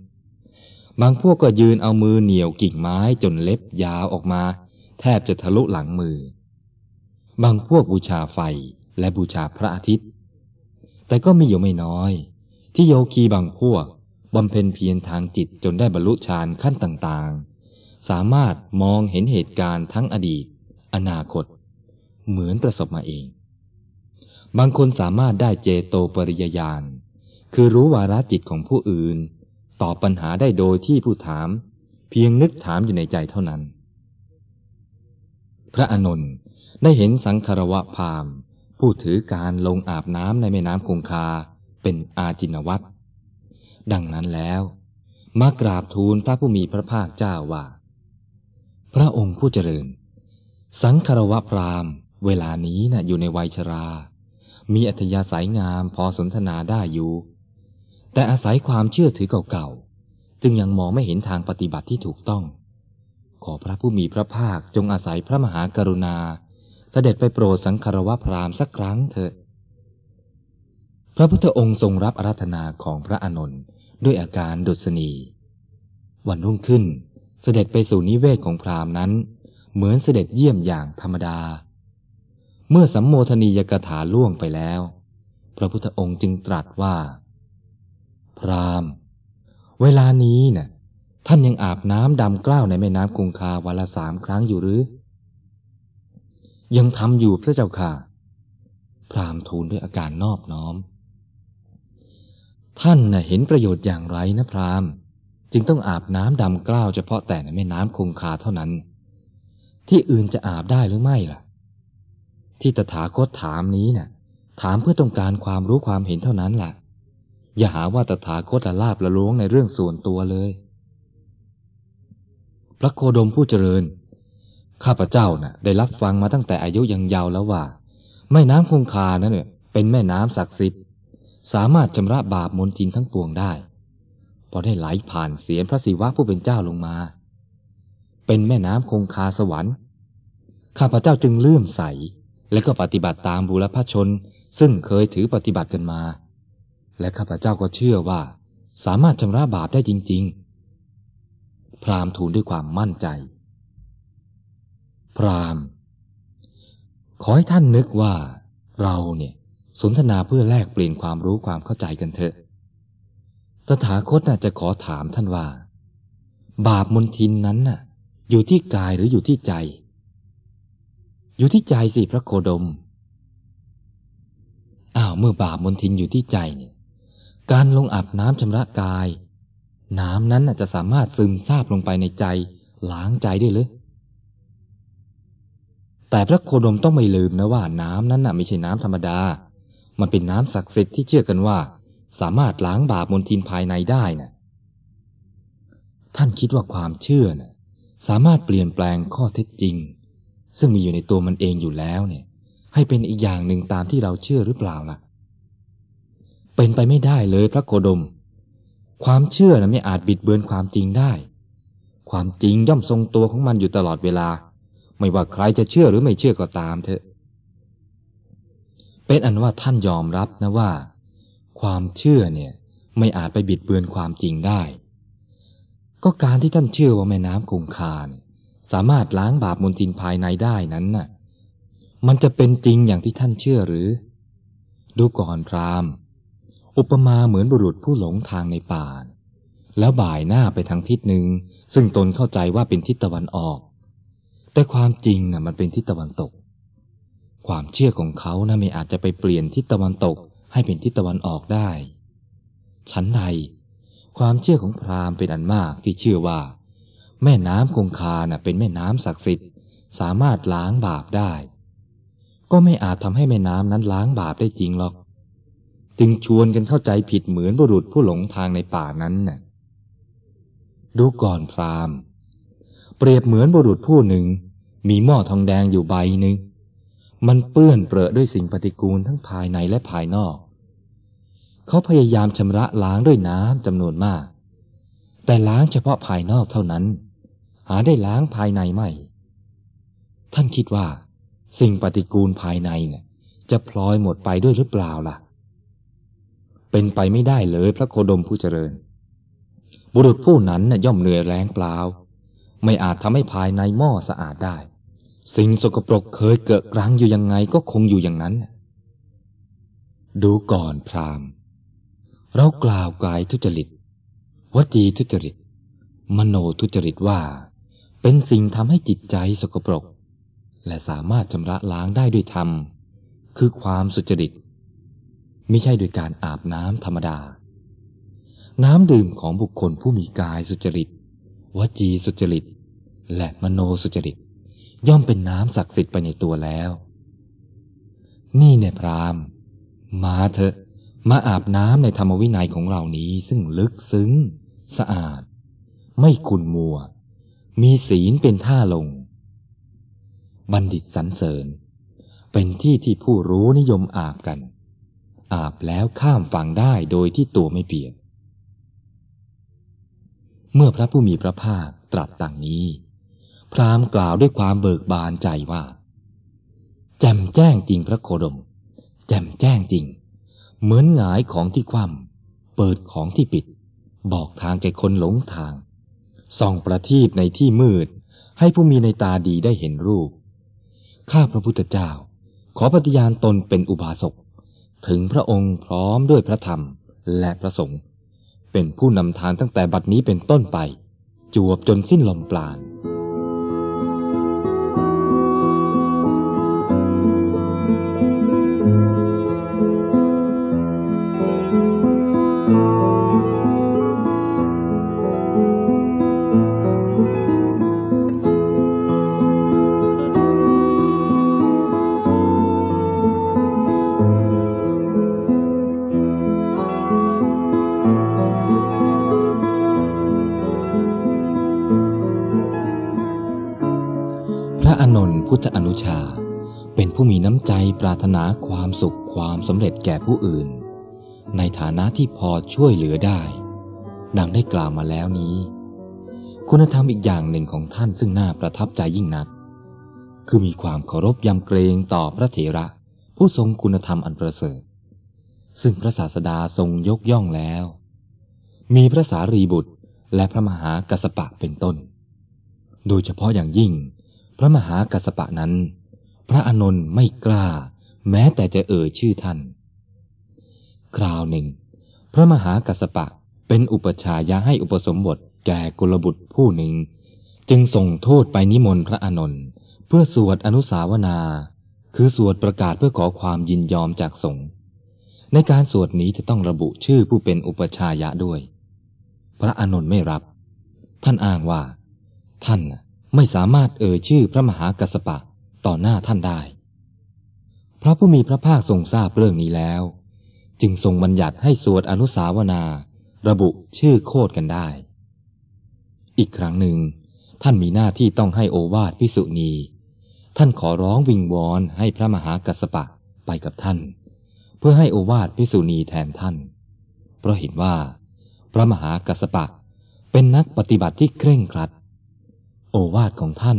บางพวกก็ยืนเอามือเหนี่ยวกิ่งไม้จนเล็บยาวออกมา แทบจะทะลุหลังมือ บางพวกบูชาไฟและบูชาพระอาทิตย์ แต่ก็มีอยู่ไม่น้อย ที่โยคีบางพวกบำเพ็ญเพียรทางจิตจนได้บรรลุฌานขั้นต่างๆ สามารถมองเห็นเหตุการณ์ทั้งอดีต อนาคต เหมือนประสบมาเอง บางคนสามารถได้เจโตปริยญาณ คือรู้วาระจิตของผู้อื่น ตอบปัญหาได้โดยที่ผู้ถาม เพียงนึกถามอยู่ในใจเท่านั้น พระอนนท์ได้เห็นสังคารวะพราหม์ผู้ถือการลงอาบน้ำในแม่น้ำคงคาเป็นอาจินวัตรดังนั้นแล้วมากราบทูลพระผู้มีพระภาคเจ้าว่า พระองค์ผู้เจริญ สังคารวะพราหม์เวลานี้นะ่ะอยู่ในวัยชรา มีอัธยาศัยงามพอสนทนาได้อยู่ แต่อาศัยความเชื่อถือเก่าๆ จึงยังมองไม่เห็นทางปฏิบัติที่ถูกต้อง ขอพระผู้มีพระภาคจงอาศัยพระมหากรุณา เสด็จไปโปรดสังคารวะพราหมณ์สักครั้งเถิดพระพุทธองค์ทรงรับอารัธนาของพระอานนท์ด้วยอาการดุษณี วันรุ่งขึ้น เสด็จไปสู่นิเวศของพราหมณ์นั้น เหมือนเสด็จเยี่ยมอย่างธรรมดา เมื่อสัมโมทนียกถาล่วงไปแล้ว พระพุทธองค์จึงตรัสว่า พรามเวลานี้นะ่ะ ท่านยังอาบน้ำดำกล้าวในแม่น้ำคงคาวันละสามครั้งอยู่หรือ ยังทำอยู่พระเจ้าค่ะ พรามทูลด้วยอาการนอบน้อม ท่านน่ะเห็นประโยชน์อย่างไรนะพรามจึงต้องอาบน้ำดำกล้าวเฉพาะแต่ในแม่น้ำคงคาเท่านั้น ที่อื่นจะอาบได้หรือไม่ล่ะ ที่ตถาคตถามนี้น่ะ ถามเพื่อต้องการความรู้ความเห็นเท่านั้นแหละอย่าหาว่าตถาคตละลาบละล้วงในเรื่องส่วนตัวเลย พระโคดมผู้เจริญ ข้าพเจ้าน่ะ ได้รับฟังมาตั้งแต่อายุยังเยาวแล้วว่าแม่น้ำคงคานั้นเนี่ย เป็นแม่น้ำศักดิ์สิทธิ์สามารถชำระบาปมนทินทั้งปวงได้ พอได้ไหลผ่านเสียนพระศิวะผู้เป็นเจ้าลงมา เป็นแม่น้ำคงคาสวรรค์ข้าพเจ้าจึงเลื่อมใส และก็ปฏิบัติตามบุรพชน ซึ่งเคยถือปฏิบัติกันมา และข้าพเจ้าก็เชื่อว่า สามารถชำระบาปได้จริง ๆ พราหมณ์ทูลด้วยความมั่นใจ พราหมณ์ ขอให้ท่านนึกว่า เราเนี่ยสนทนาเพื่อแลกเปลี่ยนความรู้ความเข้าใจกันเถอะตถาคตน่ะจะขอถามท่านว่า บาปมนทินนั้นน่ะ อยู่ที่กายหรืออยู่ที่ใจ อยู่ที่ใจสิพระโคดม อ้าวเมื่อบาปมนทินอยู่ที่ใจเนี่ย การลงอาบน้ำชำระกาย น้ำนั้นจะสามารถซึมซาบลงไปในใจล้างใจได้หรือแต่พระโคดมต้องไม่ลืมนะว่าน้ำนั้นน่ะไม่ใช่น้ำธรรมดา มันเป็นน้ำศักดิ์สิทธิ์ที่เชื่อกันว่า สามารถล้างบาปมลทินภายในได้นะท่านคิดว่าความเชื่อนะ่ะสามารถเปลี่ยนแปลงข้อเท็จจริง ซึ่งมีอยู่ในตัวมันเองอยู่แล้วเนี่ย ให้เป็นอีกอย่างหนึ่งตามที่เราเชื่อหรือเปล่าล่ะ เป็นไปไม่ได้เลยพระโคดม ความเชื่อนะไม่อาจบิดเบือนความจริงได้ ความจริงย่อมทรงตัวของมันอยู่ตลอดเวลา ไม่ว่าใครจะเชื่อหรือไม่เชื่อก็ตามเถอะ เป็นอันว่าท่านยอมรับนะว่า ความเชื่อเนี่ย ไม่อาจไปบิดเบือนความจริงได้ ก็การที่ท่านเชื่อว่าแม่น้ำคงคาเนี่ย สามารถล้างบาปมลทินภายในได้นั้นน่ะ มันจะเป็นจริงอย่างที่ท่านเชื่อหรือ ดูก่อนพรามอุปมาเหมือนบุรุษผู้หลงทางในป่า แล้วบ่ายหน้าไปทางทิศหนึ่ง ซึ่งตนเข้าใจว่าเป็นทิศตะวันออก แต่ความจริงน่ะมันเป็นทิศตะวันตก ความเชื่อของเขานะไม่อาจจะไปเปลี่ยนทิศตะวันตกให้เป็นทิศตะวันออกได้ ชั้นใดความเชื่อของพราหมณ์เป็นอันมากที่เชื่อว่า แม่น้ำคงคาน่ะเป็นแม่น้ำศักดิ์สิทธิ์ สามารถล้างบาปได้ ก็ไม่อาจทำให้แม่น้ำนั้นล้างบาปได้จริงหรอก จึงชวนกันเข้าใจผิดเหมือนบุรุษผู้หลงทางในป่านั้นน่ะ ดูก่อนพรามเปรียบเหมือนบุรุษผู้หนึ่ง มีหม้อทองแดงอยู่ใบหนึ่ง มันเปื้อนเปรอะด้วยสิ่งปฏิกูลทั้งภายในและภายนอก เขาพยายามชำระล้างด้วยน้ำจำนวนมาก แต่ล้างเฉพาะภายนอกเท่านั้น หาได้ล้างภายในไม่ ท่านคิดว่า สิ่งปฏิกูลภายในเนี่ย จะพลอยหมดไปด้วยหรือเปล่าล่ะ เป็นไปไม่ได้เลยพระโคดมผู้เจริญ บุรุษผู้นั้นน่ยย่อมเหนื่อยแรงเปล่า ไม่อาจทำให้ภายในหม้อสะอาดได้ สิ่งสกปรกเคยเกิดกรังอยู่ยังไงก็คงอยู่อย่างนั้น ดูก่อนพรามเรากล่าวกายทุจริต วจีทุจริต มโนทุจริตว่า เป็นสิ่งทำให้จิตใจสกปรก และสามารถชำระล้างได้ด้วยธรรม คือความสุจริตไม่ใช่โดยการอาบน้ำธรรมดา น้ำดื่มของบุคคลผู้มีกายสุจริต วจีสุจริต และมโนสุจริต ย่อมเป็นน้ำศักดิ์สิทธิ์ไปในตัวแล้ว นี่เนี่ยพรามมาเถอะ มาอาบน้ำในธรรมวินัยของเรานี้ซึ่งลึกซึ้ง สะอาด ไม่ขุนมัว มีศีลเป็นท่าลง บัณฑิตสรรเสริญ เป็นที่ที่ผู้รู้นิยมอาบกัน อาบแล้วข้ามฝั่งได้โดยที่ตัวไม่เปียก เมื่อพระผู้มีพระภาคตรัสต่างนี้ พรามกล่าวด้วยความเบิกบานใจว่า แจ่มแจ้งจริงพระโคดม แจ่มแจ้งจริง เหมือนหงายของที่คว่ำเปิดของที่ปิด บอกทางแก่คนหลงทาง ส่องประทีปในที่มืด ให้ผู้มีในตาดีได้เห็นรูป ข้าพระพุทธเจ้า ขอปฏิญาณตนเป็นอุบาสก ถึงพระองค์พร้อมด้วยพระธรรมและพระสงฆ์เป็นผู้นำทางตั้งแต่บัดนี้เป็นต้นไป จวบจนสิ้นลมปราณ ผู้มีน้ำใจปรารถนาความสุขความสำเร็จแก่ผู้อื่น ในฐานะที่พอช่วยเหลือได้ ดังได้กล่าวมาแล้วนี้ คุณธรรมอีกอย่างหนึ่งของท่านซึ่งน่าประทับใจยิ่งนัก คือมีความเคารพยำเกรงต่อพระเถระ ผู้ทรงคุณธรรมอันประเสริฐ ซึ่งพระศาสดาทรงยกย่องแล้ว มีพระสารีบุตรและพระมหากัสปะเป็นต้น โดยเฉพาะอย่างยิ่ง พระมหากัสปะนั้น พระอนนท์ไม่กล้า แม้แต่จะเอ่ยชื่อท่าน คราวหนึ่ง พระมหากัสปะเป็นอุปชายะให้อุปสมบทแก่กุลบุตรผู้หนึ่ง จึงส่งโทษไปนิมนต์พระอนนท์เพื่อสวดอนุสาวนา คือสวดประกาศเพื่อขอความยินยอมจากสงฆ์ในการสวดนี้จะต้องระบุชื่อผู้เป็นอุปชายะด้วย พระอนนท์ไม่รับ ท่านอ้างว่า ท่านไม่สามารถเอ่ยชื่อพระมหากัสปะ ต่อหน้าท่านได้ พระผู้มีพระภาคทรงทราบเรื่องนี้แล้ว จึงทรงบัญญัติให้สวดอนุสาวนา ระบุชื่อโคดกันได้ อีกครั้งหนึ่ง ท่านมีหน้าที่ต้องให้โอวาทพิสุณี ท่านขอร้องวิงวอนให้พระมหากัสสปะไปกับท่าน เพื่อให้โอวาทพิสุณีแทนท่าน เพราะเห็นว่า พระมหากัสสปะเป็นนักปฏิบัติที่เคร่งครัด โอวาทของท่าน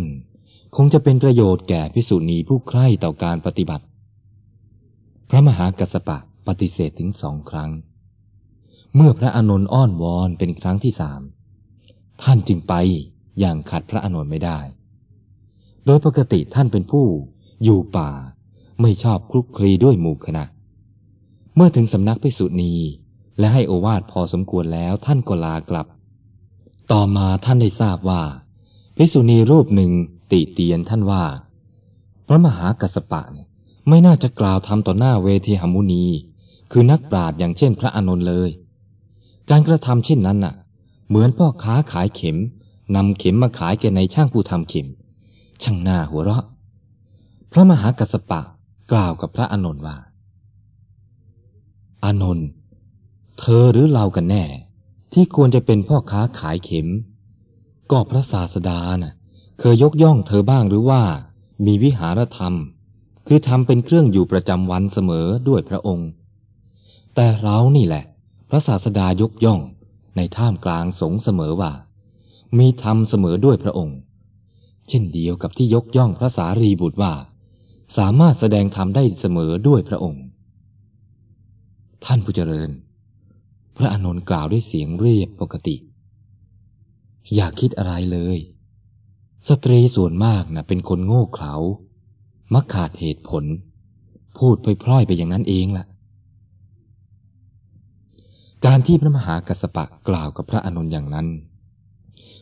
คงจะเป็นประโยชน์แก่พิสุณีผู้ใคร่ต่อการปฏิบัติ พระมหากัสสปะปฏิเสธถึงสองครั้ง เมื่อพระอานนท์อ้อนวอนเป็นครั้งที่สามท่านจึงไปอย่างขัดพระอานนท์ไม่ได้ โดยปกติท่านเป็นผู้อยู่ป่าไม่ชอบคลุกคลีด้วยหมู่คณะ เมื่อถึงสำนักพิสุณีและให้โอวาทพอสมควรแล้วท่านก็ลากลับ ต่อมาท่านได้ทราบว่าพิสุณีรูปหนึ่ง ติเตียนท่านว่า พระมหากัสสปะไม่น่าจะกล่าวทำต่อหน้าเวทีหมุนี คือนักปราชญ์อย่างเช่นพระอานนท์เลย การกระทำเช่นนั้นน่ะ เหมือนพ่อค้าขายเข็มนำเข็มมาขายแก่ในช่างผู้ทำเข็ม ช่างหน้าหัวเราะ พระมหากัสสปะกล่าวกับพระอานนท์ว่า อานนท์เธอหรือเรากันแน่ ที่ควรจะเป็นพ่อค้าขายเข็ม ก็พระศาสดาน่ะ เคยยกย่องเธอบ้างหรือว่า มีวิหารธรรม คือทำเป็นเครื่องอยู่ประจำวันเสมอด้วยพระองค์ แต่เรานี่แหละ พระศาสดายกย่องในท่ามกลางสงเสมอว่า มีธรรมเสมอด้วยพระองค์ เช่นเดียวกับที่ยกย่องพระสารีบุตรว่า สามารถแสดงธรรมได้เสมอด้วยพระองค์ ท่านผู้เจริญ พระอานนท์กล่าวด้วยเสียงเรียบปกติ อย่าคิดอะไรเลย สตรีส่วนมากนะ่ะ เป็นคนโง่เขลา มักขาดเหตุผล พูดพร่อยๆไปอย่างนั้นเองล่ะ การที่พระมหากัสสปะกล่าวกับพระอานนท์อย่างนั้น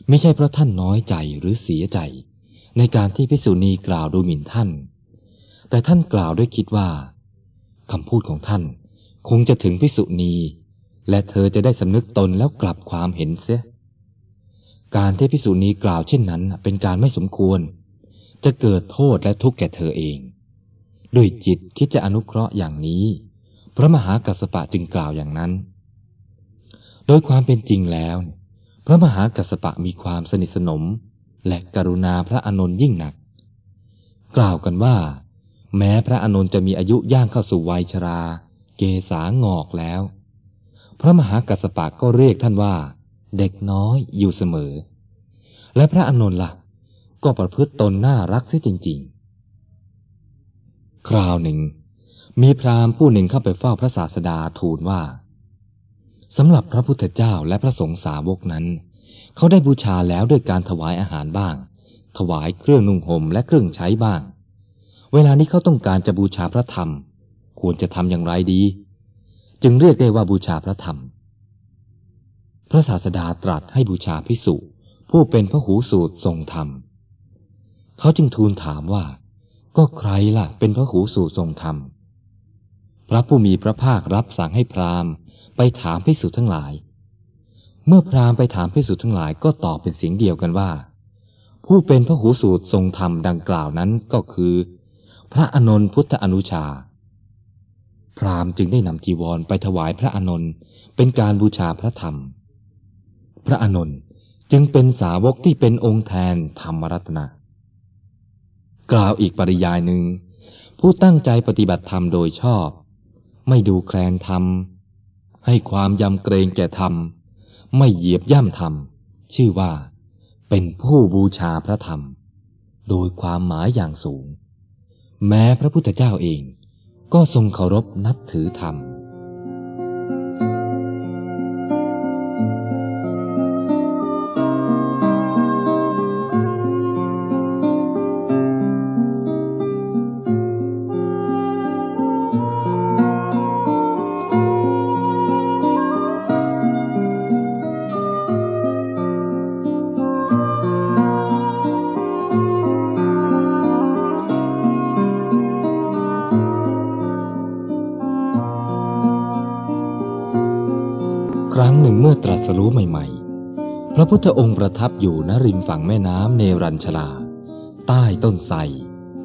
ไม่ใช่เพราะท่านน้อยใจหรือเสียใจ ในการที่พิสุณีกล่าวดูหมิ่นท่าน แต่ท่านกล่าวด้วยคิดว่าคำพูดของท่าน คงจะถึงพิสุณี และเธอจะได้สำนึกตนแล้วกลับความเห็นเสีย การที่พิสุณีกล่าวเช่นนั้นเป็นการไม่สมควร จะเกิดโทษและทุกข์แก่เธอเอง ด้วยจิตคิดจะอนุเคราะห์อย่างนี้ พระมหากัสสปะจึงกล่าวอย่างนั้น โดยความเป็นจริงแล้ว พระมหากัสสปะมีความสนิทสนม และกรุณาพระอานนท์ยิ่งหนัก กล่าวกันว่า แม้พระอนุนจะมีอายุย่างเข้าสู่วัยชรา เกษางอกแล้ว พระมหากัสปะก็เรียกท่านว่า เด็กน้อยอยู่เสมอ และพระอานุนละ่ะ ก็ประพฤติตนน่ารักเสียจริง ๆ คราวหนึ่ง มีพราหมณ์ผู้หนึ่งเข้าไปเฝ้าพระศาสดาทูลว่าสำหรับพระพุทธเจ้าและพระสงฆ์สาวกนั้น เขาได้บูชาแล้วด้วยการถวายอาหารบ้าง ถวายเครื่องนุ่งห่มและเครื่องใช้บ้าง เวลานี้เขาต้องการจะบูชาพระธรรม ควรจะทำอย่างไรดี จึงเรียกได้ว่าบูชาพระธรรม พระศาสดาตรัสให้บูชาพิสุผู้เป็นพระหูสูตรทรงธรรม เขาจึงทูลถามว่า ก็ใครล่ะเป็นพระหูสูตรทรงธรรม พระผู้มีพระภาครับสั่งให้พราหมณ์ ไปถามพิสุทั้งหลาย เมื่อพราหมณ์ไปถามพิสุทั้งหลายก็ตอบเป็นเสียงเดียวกันว่า ผู้เป็นพระหูสูตรทรงธรรมดังกล่าวนั้นก็คือ พระอนนท์พุทธอนุชา พราหมณ์จึงได้นำจีวรไปถวายพระอนนท์เป็นการบูชาพระธรรม พระอนนท์จึงเป็นสาวกที่เป็นองค์แทนธรรมรัตนะ กล่าวอีกปริยายหนึ่ง ผู้ตั้งใจปฏิบัติธรรมโดยชอบ ไม่ดูแคลนธรรม ให้ความยำเกรงแก่ธรรม ไม่เหยียบย่ำธรรม ชื่อว่า เป็นผู้บูชาพระธรรม โดยความหมายอย่างสูง แม้พระพุทธเจ้าเองก็ทรงเคารพนับถือธรรม หนึ่งเมื่อตรัสรู้ใหม่ ๆ พระพุทธองค์ประทับอยู่ณริมฝั่งแม่น้ำเนรัญชลา ใต้ต้นไทร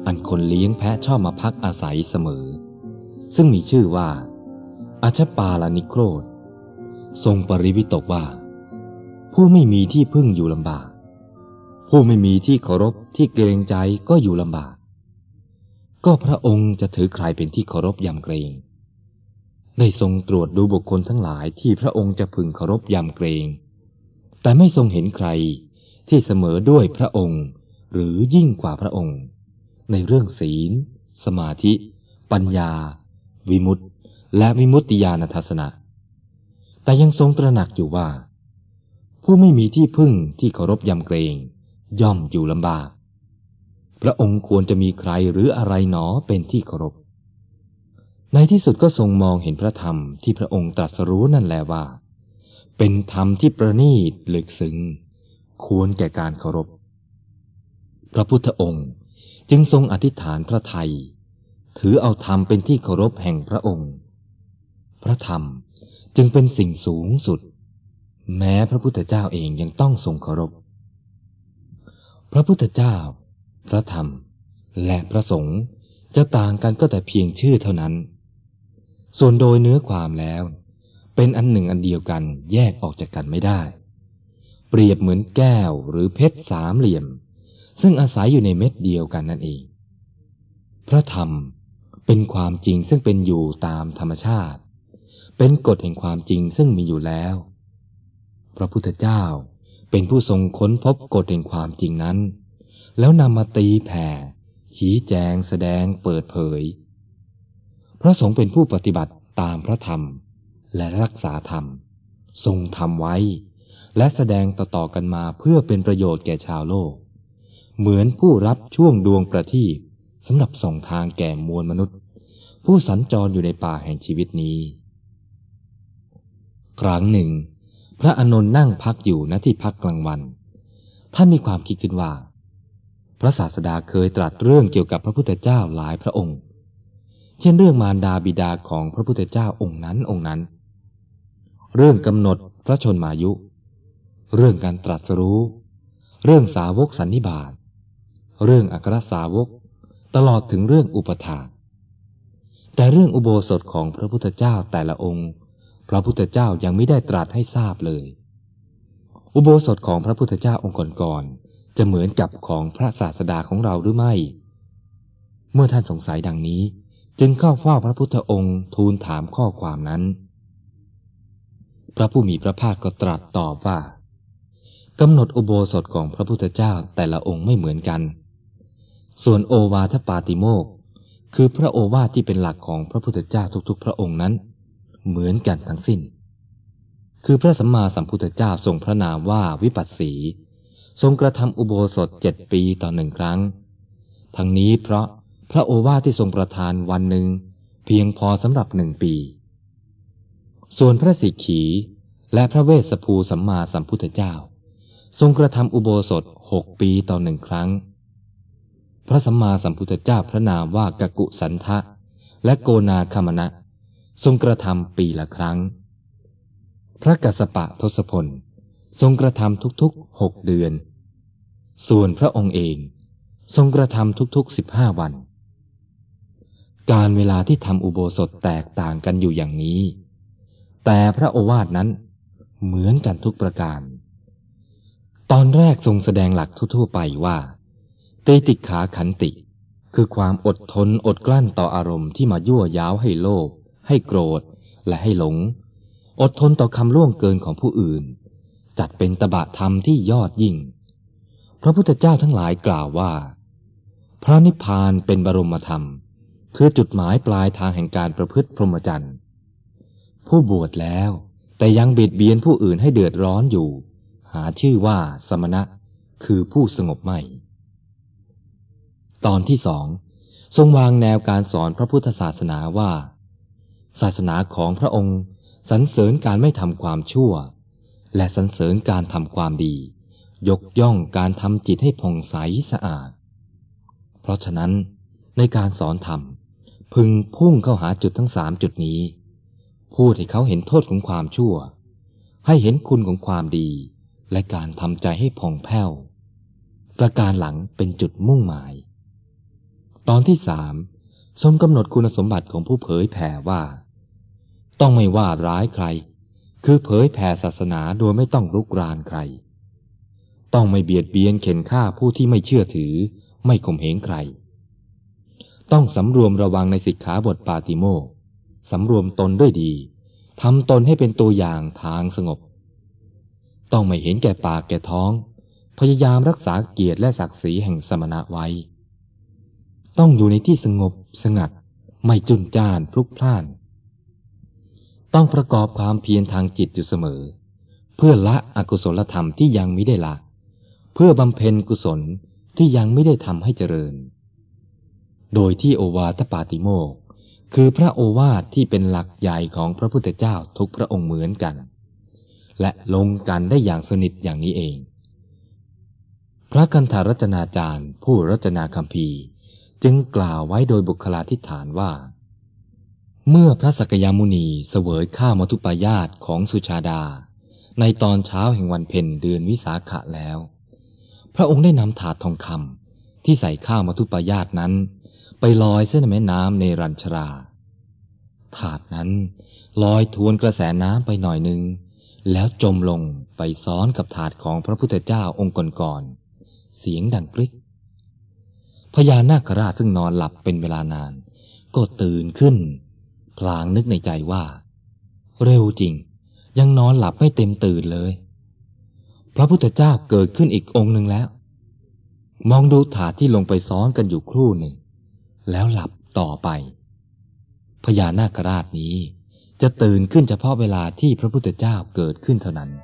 อันคนเลี้ยงแพะชอบมาพักอาศัยเสมอ ซึ่งมีชื่อว่า อาชปาลานิโครธทรงปริวิตกว่า ผู้ไม่มีที่พึ่งอยู่ลำบาก ผู้ไม่มีที่เคารพที่เกรงใจก็อยู่ลำบาก ก็พระองค์จะถือใครเป็นที่เคารพยำเกรง ได้ทรงตรวจดูบุคคลทั้งหลายที่พระองค์จะพึงเคารพยำเกรง แต่ไม่ทรงเห็นใครที่เสมอด้วยพระองค์ หรือยิ่งกว่าพระองค์ ในเรื่องศีล สมาธิ ปัญญา วิมุตติ และวิมุตติญาณทัศนะ แต่ยังทรงตระหนักอยู่ว่า ผู้ไม่มีที่พึ่งที่เคารพยำเกรง ย่อมอยู่ลำบาก พระองค์ควรจะมีใครหรืออะไรหนอเป็นที่เคารพ ในที่สุดก็ทรงมองเห็นพระธรรมที่พระองค์ตรัสรู้นั่นแหละว่า เป็นธรรมที่ประณีตลึกซึ้งควรแก่การเคารพ พระพุทธองค์จึงทรงอธิษฐานพระไทย ถือเอาธรรมเป็นที่เคารพแห่งพระองค์ พระธรรมจึงเป็นสิ่งสูงสุด แม้พระพุทธเจ้าเองยังต้องทรงเคารพ พระพุทธเจ้า พระธรรม และพระสงฆ์จะต่างกันก็แต่เพียงชื่อเท่านั้น ส่วนโดยเนื้อความแล้ว เป็นอันหนึ่งอันเดียวกันแยกออกจากกันไม่ได้ เปรียบเหมือนแก้วหรือเพชรสามเหลี่ยม ซึ่งอาศัยอยู่ในเม็ดเดียวกันนั่นเอง พระธรรมเป็นความจริงซึ่งเป็นอยู่ตามธรรมชาติ เป็นกฎแห่งความจริงซึ่งมีอยู่แล้ว พระพุทธเจ้าเป็นผู้ทรงค้นพบกฎแห่งความจริงนั้น แล้วนำมาตีแผ่ ชี้แจงแสดงเปิดเผย พระสงฆ์เป็นผู้ปฏิบัติตามพระธรรม และรักษาธรรม ทรงทำไว้ และแสดงต่อๆกันมาเพื่อเป็นประโยชน์แก่ชาวโลก เหมือนผู้รับช่วงดวงประทีปสำหรับส่งทางแก่มวลมนุษย์ ผู้สัญจรอยู่ในป่าแห่งชีวิตนี้ ครั้งหนึ่ง พระอนนท์นั่งพักอยู่ณที่พักกลางวัน ท่านมีความคิดขึ้นว่า พระศาสดาเคยตรัสเรื่องเกี่ยวกับพระพุทธเจ้าหลายพระองค์ เช่นเรื่องมารดาบิดาของพระพุทธเจ้าองค์นั้นองค์นั้น เรื่องกำหนดพระชนมายุ เรื่องการตรัสรู้ เรื่องสาวกสันนิบาต เรื่องอัครสาวก ตลอดถึงเรื่องอุปถาแต่เรื่องอุโบสถของพระพุทธเจ้าแต่ละองค์ พระพุทธเจ้ายังไม่ได้ตรัสให้ทราบเลย อุโบสถของพระพุทธเจ้าองค์ก่อนๆจะเหมือนกับของพระศาสดาของเราหรือไม่ เมื่อท่านสงสัยดังนี้ จึงเข้าเฝ้าพระพุทธองค์ทูลถามข้อความนั้น พระผู้มีพระภาคก็ตรัสตอบว่ากำหนดอุโบสถของพระพุทธเจ้าแต่ละองค์ไม่เหมือนกัน ส่วนโอวาทปาติโมกคือพระโอวาทที่เป็นหลักของพระพุทธเจ้าทุกๆ พระองค์นั้น เหมือนกันทั้งสิ้น คือพระสัมมาสัมพุทธเจ้าทรงพระนามว่าวิปัสสี ทรงกระทำอุโบสถเจ็ดปีต่อหนึ่งครั้ง ทั้งนี้เพราะ พระโอวาทที่ทรงประทานวันหนึ่งเพียงพอสำหรับหนึ่งปี ส่วนพระสิกขีและพระเวสสภูสัมมาสัมพุทธเจ้า ทรงกระทำอุโบสถหกปีต่อหนึ่งครั้ง พระสัมมาสัมพุทธเจ้าพระนามว่ากกุสันทะ และโกนาคามณะ ทรงกระทำปีละครั้ง พระกัสปะทศพล ทรงกระทำทุกๆหกเดือน ส่วนพระองค์เอง ทรงกระทำทุกๆสิบห้าวัน การเวลาที่ทำอุโบสถแตกต่างกันอยู่อย่างนี้ แต่พระโอวาทนั้นเหมือนกันทุกประการ ตอนแรกทรงแสดงหลักทั่วๆไปว่าเตติขาขันติ คือความอดทนอดกลั้นต่ออารมณ์ที่มายั่วย้าวให้โลภให้โกรธ และให้หลง อดทนต่อคำล่วงเกินของผู้อื่น จัดเป็นตบะธรรมที่ยอดยิ่ง พระพุทธเจ้าทั้งหลายกล่าวว่า พระนิพพานเป็นบรมธรรม คือจุดหมายปลายทางแห่งการประพฤติพรหมจรรย์ ผู้บวชแล้วแต่ยังเบียดเบียนผู้อื่นให้เดือดร้อนอยู่ หาชื่อว่าสมณะคือผู้สงบไม่ ตอนที่สองทรงวางแนวการสอนพระพุทธศาสนาว่า ศาสนาของพระองค์สรรเสริญการไม่ทำความชั่ว และสรรเสริญการทำความดี ยกย่องการทำจิตให้ผ่องใสสะอาด เพราะฉะนั้นในการสอนธรรม พึงพุ่งเข้าหาจุดทั้งสามจุดนี้ พูดให้เขาเห็นโทษของความชั่ว ให้เห็นคุณของความดี และการทำใจให้ผ่องแผ้ว ประการหลังเป็นจุดมุ่งหมาย ตอนที่สามทรงกำหนดคุณสมบัติของผู้เผยแผ่ว่า ต้องไม่ว่าร้ายใคร คือเผยแผ่ศาสนาโดยไม่ต้องลุกรานใคร ต้องไม่เบียดเบียนเข็นฆ่าผู้ที่ไม่เชื่อถือ ไม่ข่มเหงใคร ต้องสำรวมระวังในสิกขาบทปาติโมกสำรวมตนด้วยดีทำตนให้เป็นตัวอย่างทางสงบ ต้องไม่เห็นแก่ปากแก่ท้อง พยายามรักษาเกียรติและศักดิ์ศรีแห่งสมณะไว้ ต้องอยู่ในที่สงบสงัด ไม่จุนจ้านพลุกพล่าน ต้องประกอบความเพียรทางจิตอยู่เสมอ เพื่อละอกุศลธรรมที่ยังไม่ได้ละ เพื่อบำเพ็ญกุศลที่ยังไม่ได้ทำให้เจริญ โดยที่โอวาทปาติโมกคือพระโอวาทที่เป็นหลักใหญ่ของพระพุทธเจ้าทุกพระองค์เหมือนกัน และลงกันได้อย่างสนิทอย่างนี้เอง พระกันธารจนาจารย์ ผู้รจนาคำพีร์จึงกล่าวไว้โดยบุคลาธิฐานว่า เมื่อพระสกยามุนีเสวยข้าวมทุปายาตของสุชาดา ในตอนเช้าแห่งวันเพ็ญเดือนวิสาขะแล้ว พระองค์ได้นำถาดทองคำที่ใส่ข้าวมทุปายาตนั้น ไปลอยเส้นแม่น้ำในรัญชรา ถาดนั้นลอยทวนกระแสน้ำไปหน่อยหนึ่ง แล้วจมลงไปซ้อนกับถาดของพระพุทธเจ้าองค์ก่อนๆเสียงดังกริกพญานาคราชซึ่งนอนหลับเป็นเวลานาน ก็ตื่นขึ้น พลางนึกในใจว่า เร็วจริง ยังนอนหลับไม่เต็มตื่นเลย พระพุทธเจ้าเกิดขึ้นอีกองค์หนึ่งแล้ว มองดูถาดที่ลงไปซ้อนกันอยู่ครู่หนึ่ง แล้วหลับต่อไป พญานาคราชนี้จะตื่นขึ้นเฉพาะเวลาที่พระพุทธเจ้าเกิดขึ้นเท่านั้น「